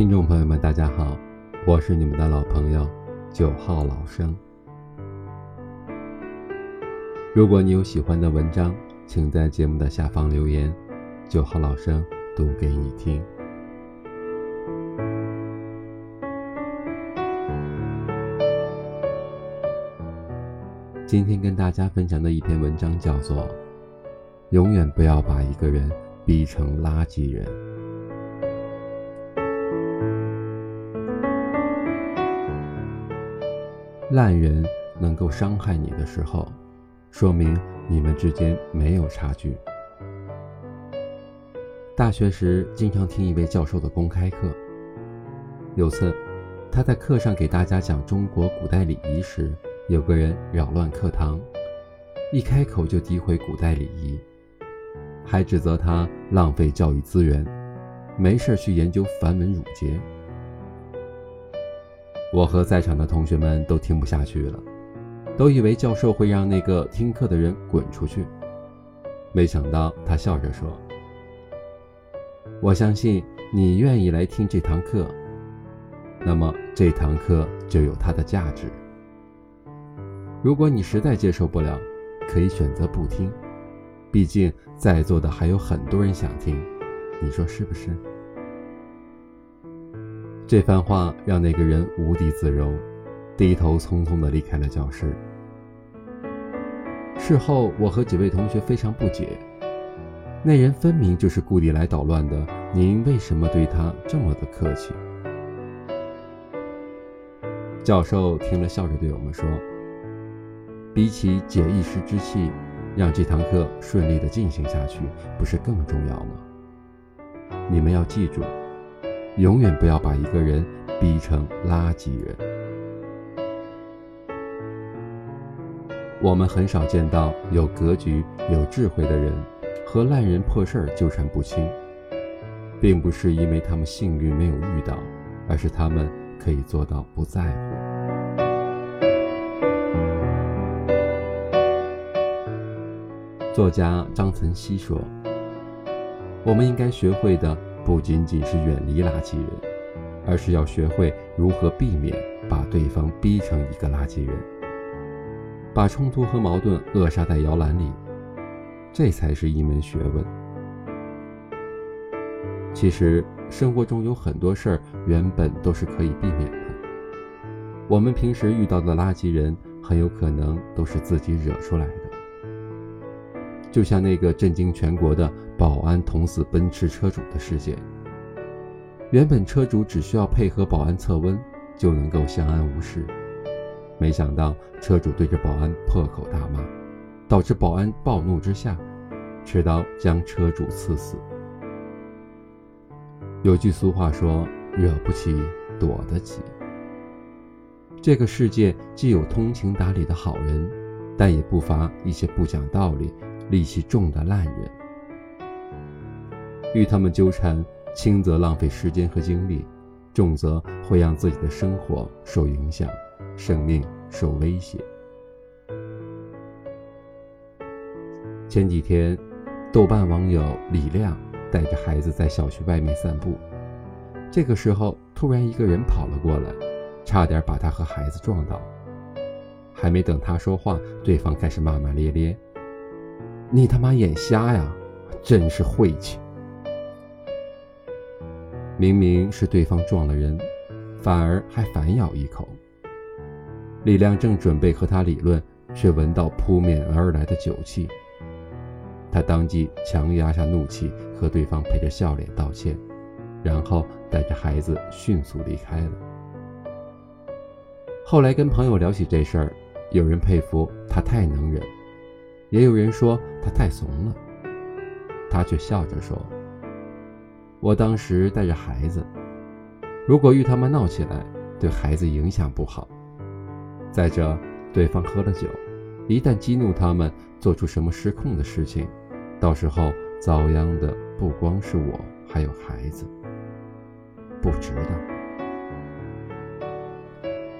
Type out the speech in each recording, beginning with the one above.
听众朋友们，大家好，我是你们的老朋友九号老生。如果你有喜欢的文章，请在节目的下方留言，九号老生读给你听。今天跟大家分享的一篇文章叫做《永远不要把一个人逼成垃圾人》。烂人能够伤害你的时候，说明你们之间没有差距。大学时经常听一位教授的公开课，有次他在课上给大家讲中国古代礼仪时，有个人扰乱课堂，一开口就诋毁古代礼仪，还指责他浪费教育资源，没事去研究繁文缛节。我和在场的同学们都听不下去了，都以为教授会让那个听课的人滚出去。没想到他笑着说：“我相信你愿意来听这堂课，那么这堂课就有它的价值。如果你实在接受不了，可以选择不听，毕竟在座的还有很多人想听，你说是不是？”这番话让那个人无地自容，低头匆匆地离开了教室。事后，我和几位同学非常不解，那人分明就是故意来捣乱的，您为什么对他这么的客气？教授听了，笑着对我们说：“比起解一时之气，让这堂课顺利的进行下去，不是更重要吗？你们要记住。”永远不要把一个人逼成垃圾人。我们很少见到有格局、有智慧的人和烂人破事儿纠缠不清，并不是因为他们幸运没有遇到，而是他们可以做到不在乎。作家张晨曦说：“我们应该学会的。”不仅仅是远离垃圾人，而是要学会如何避免把对方逼成一个垃圾人，把冲突和矛盾扼杀在摇篮里，这才是一门学问。其实生活中有很多事儿原本都是可以避免的，我们平时遇到的垃圾人很有可能都是自己惹出来的。就像那个震惊全国的保安捅死奔驰车主的事件，原本车主只需要配合保安测温就能够相安无事，没想到车主对着保安破口大骂，导致保安暴怒之下，持刀将车主刺死。有句俗话说：“惹不起，躲得起。”这个世界既有通情达理的好人，但也不乏一些不讲道理。戾气重的烂人，与他们纠缠，轻则浪费时间和精力，重则会让自己的生活受影响，生命受威胁。前几天，豆瓣网友李亮带着孩子在小区外面散步，这个时候突然一个人跑了过来，差点把他和孩子撞倒。还没等他说话，对方开始骂骂咧咧。你他妈眼瞎呀！真是晦气！明明是对方撞了人，反而还反咬一口。李亮正准备和他理论，却闻到扑面而来的酒气。他当即强压下怒气，和对方陪着笑脸道歉，然后带着孩子迅速离开了。后来跟朋友聊起这事儿，有人佩服他太能忍。也有人说他太怂了，他却笑着说：“我当时带着孩子，如果与他们闹起来，对孩子影响不好。再者，对方喝了酒，一旦激怒他们，做出什么失控的事情，到时候遭殃的不光是我，还有孩子，不值得。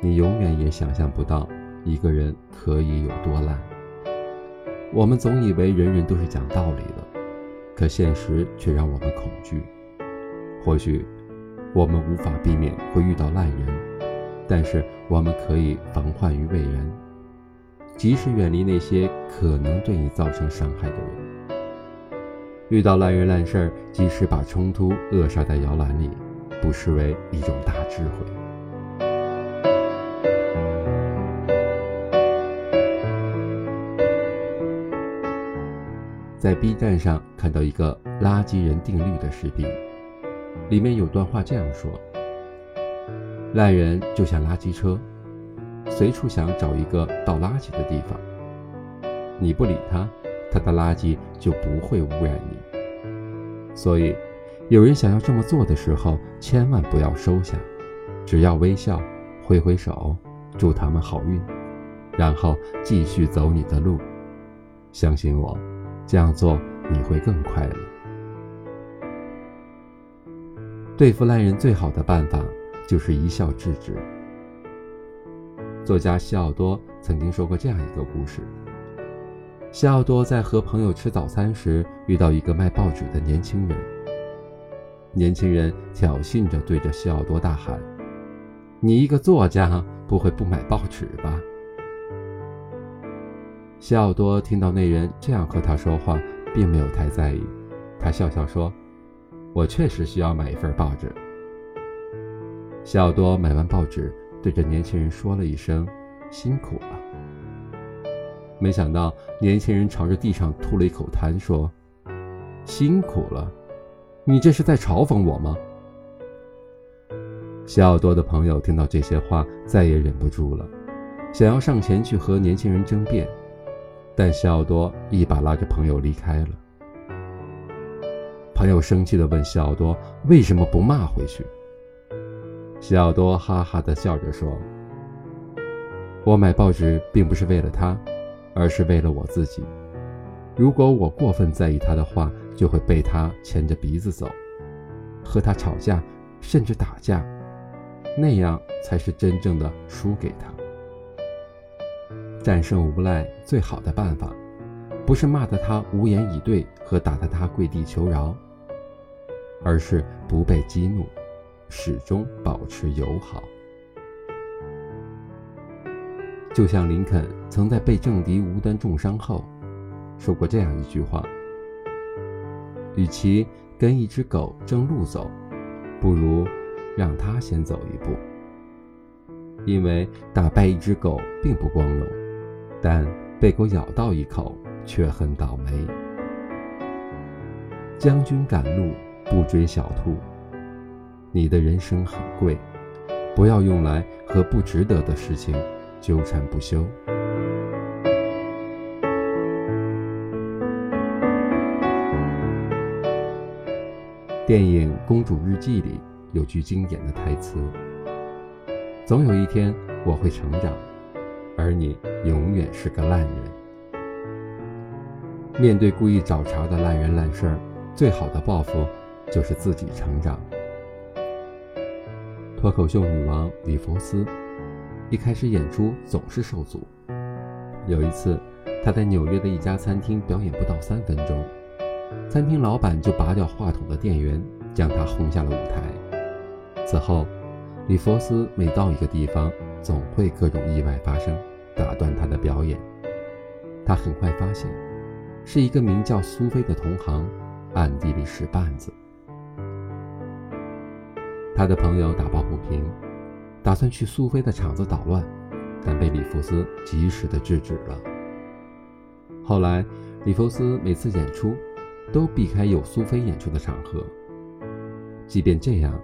你永远也想象不到一个人可以有多烂。”我们总以为人人都是讲道理的，可现实却让我们恐惧。或许，我们无法避免会遇到烂人，但是我们可以防患于未然，及时远离那些可能对你造成伤害的人。遇到烂人烂事儿，及时把冲突扼杀在摇篮里，不失为一种大智慧。在 B 站上看到一个垃圾人定律的视频，里面有段话这样说：烂人就像垃圾车，随处想找一个倒垃圾的地方。你不理他，他的垃圾就不会污染你。所以，有人想要这么做的时候，千万不要收下，只要微笑，挥挥手，祝他们好运，然后继续走你的路。相信我。这样做你会更快乐。对付烂人最好的办法就是一笑置之。作家西奥多曾经说过这样一个故事：西奥多在和朋友吃早餐时，遇到一个卖报纸的年轻人。年轻人挑衅着对着西奥多大喊：“你一个作家，不会不买报纸吧？”西奥多听到那人这样和他说话，并没有太在意。他笑笑说：“我确实需要买一份报纸。”西奥多买完报纸，对着年轻人说了一声：“辛苦了。”没想到年轻人朝着地上吐了一口痰，说：“辛苦了？你这是在嘲讽我吗？”西奥多的朋友听到这些话，再也忍不住了，想要上前去和年轻人争辩。但西奥多一把拉着朋友离开了。朋友生气地问西奥多：“为什么不骂回去？”西奥多哈哈地笑着说：“我买报纸并不是为了他，而是为了我自己。如果我过分在意他的话，就会被他牵着鼻子走，和他吵架，甚至打架，那样才是真正的输给他。”战胜无赖最好的办法，不是骂得他无言以对和打得他跪地求饶，而是不被激怒，始终保持友好。就像林肯曾在被政敌无端重伤后，说过这样一句话：“与其跟一只狗争路走，不如让它先走一步。”因为打败一只狗并不光荣。但被狗咬到一口却很倒霉。将军赶路不追小兔。你的人生很贵，不要用来和不值得的事情纠缠不休。电影《公主日记》里有句经典的台词：“总有一天我会成长。”而你永远是个烂人。面对故意找茬的烂人烂事儿，最好的报复就是自己成长。脱口秀女王李佛斯一开始演出总是受阻。有一次，她在纽约的一家餐厅表演不到三分钟，餐厅老板就拔掉话筒的电源，将她轰下了舞台。此后，李佛斯每到一个地方，总会各种意外发生。打断他的表演，他很快发现，是一个名叫苏菲的同行，暗地里使绊子。他的朋友打抱不平，打算去苏菲的场子捣乱，但被里弗斯及时的制止了。后来，里弗斯每次演出，都避开有苏菲演出的场合。即便这样，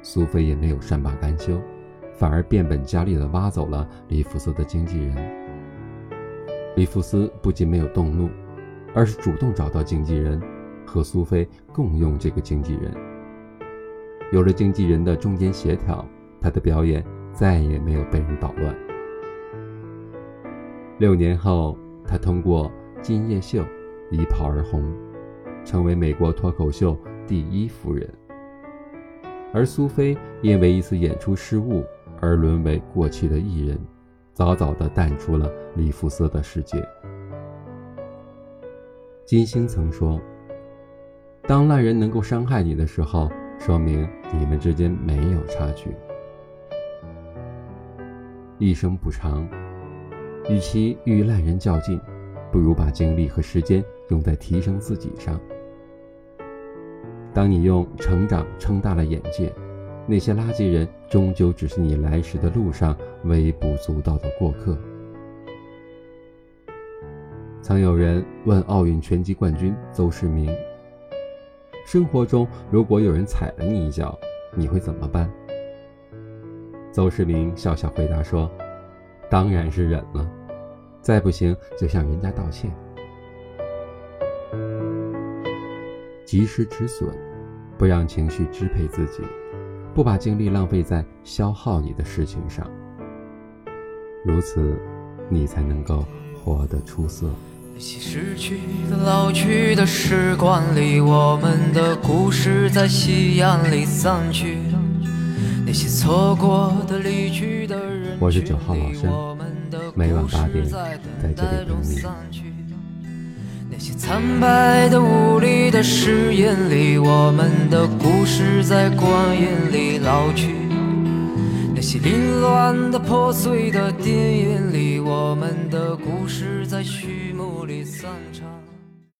苏菲也没有善罢甘休。反而变本加厉地挖走了里弗斯的经纪人。里弗斯不仅没有动怒，而是主动找到经纪人，和苏菲共用这个经纪人。有了经纪人的中间协调，他的表演再也没有被人捣乱。六年后，他通过《今夜秀》一炮而红，成为美国脱口秀第一夫人。而苏菲因为一次演出失误。而沦为过气的艺人，早早地淡出了里弗斯的世界。金星曾说：“当烂人能够伤害你的时候，说明你们之间没有差距。一生不长，与其与烂人较劲，不如把精力和时间用在提升自己上。当你用成长撑大了眼界，那些垃圾人终究只是你来时的路上微不足道的过客。曾有人问奥运拳击冠军邹市明：“生活中如果有人踩了你一脚，你会怎么办？”邹市明笑笑回答说：“当然是忍了，再不行就向人家道歉。及时止损，不让情绪支配自己，不把精力浪费在消耗你的事情上。如此，你才能够活得出色。”那些逝去的、老去的时光里，我们的故事在夕阳里散去。那些错过的、离去的人我是九号老师，每晚八点在这里等你。那些苍白的、无力的誓言里，我们的故事在光阴里老去。那些凌乱的、破碎的电影里，我们的故事在序幕里散场。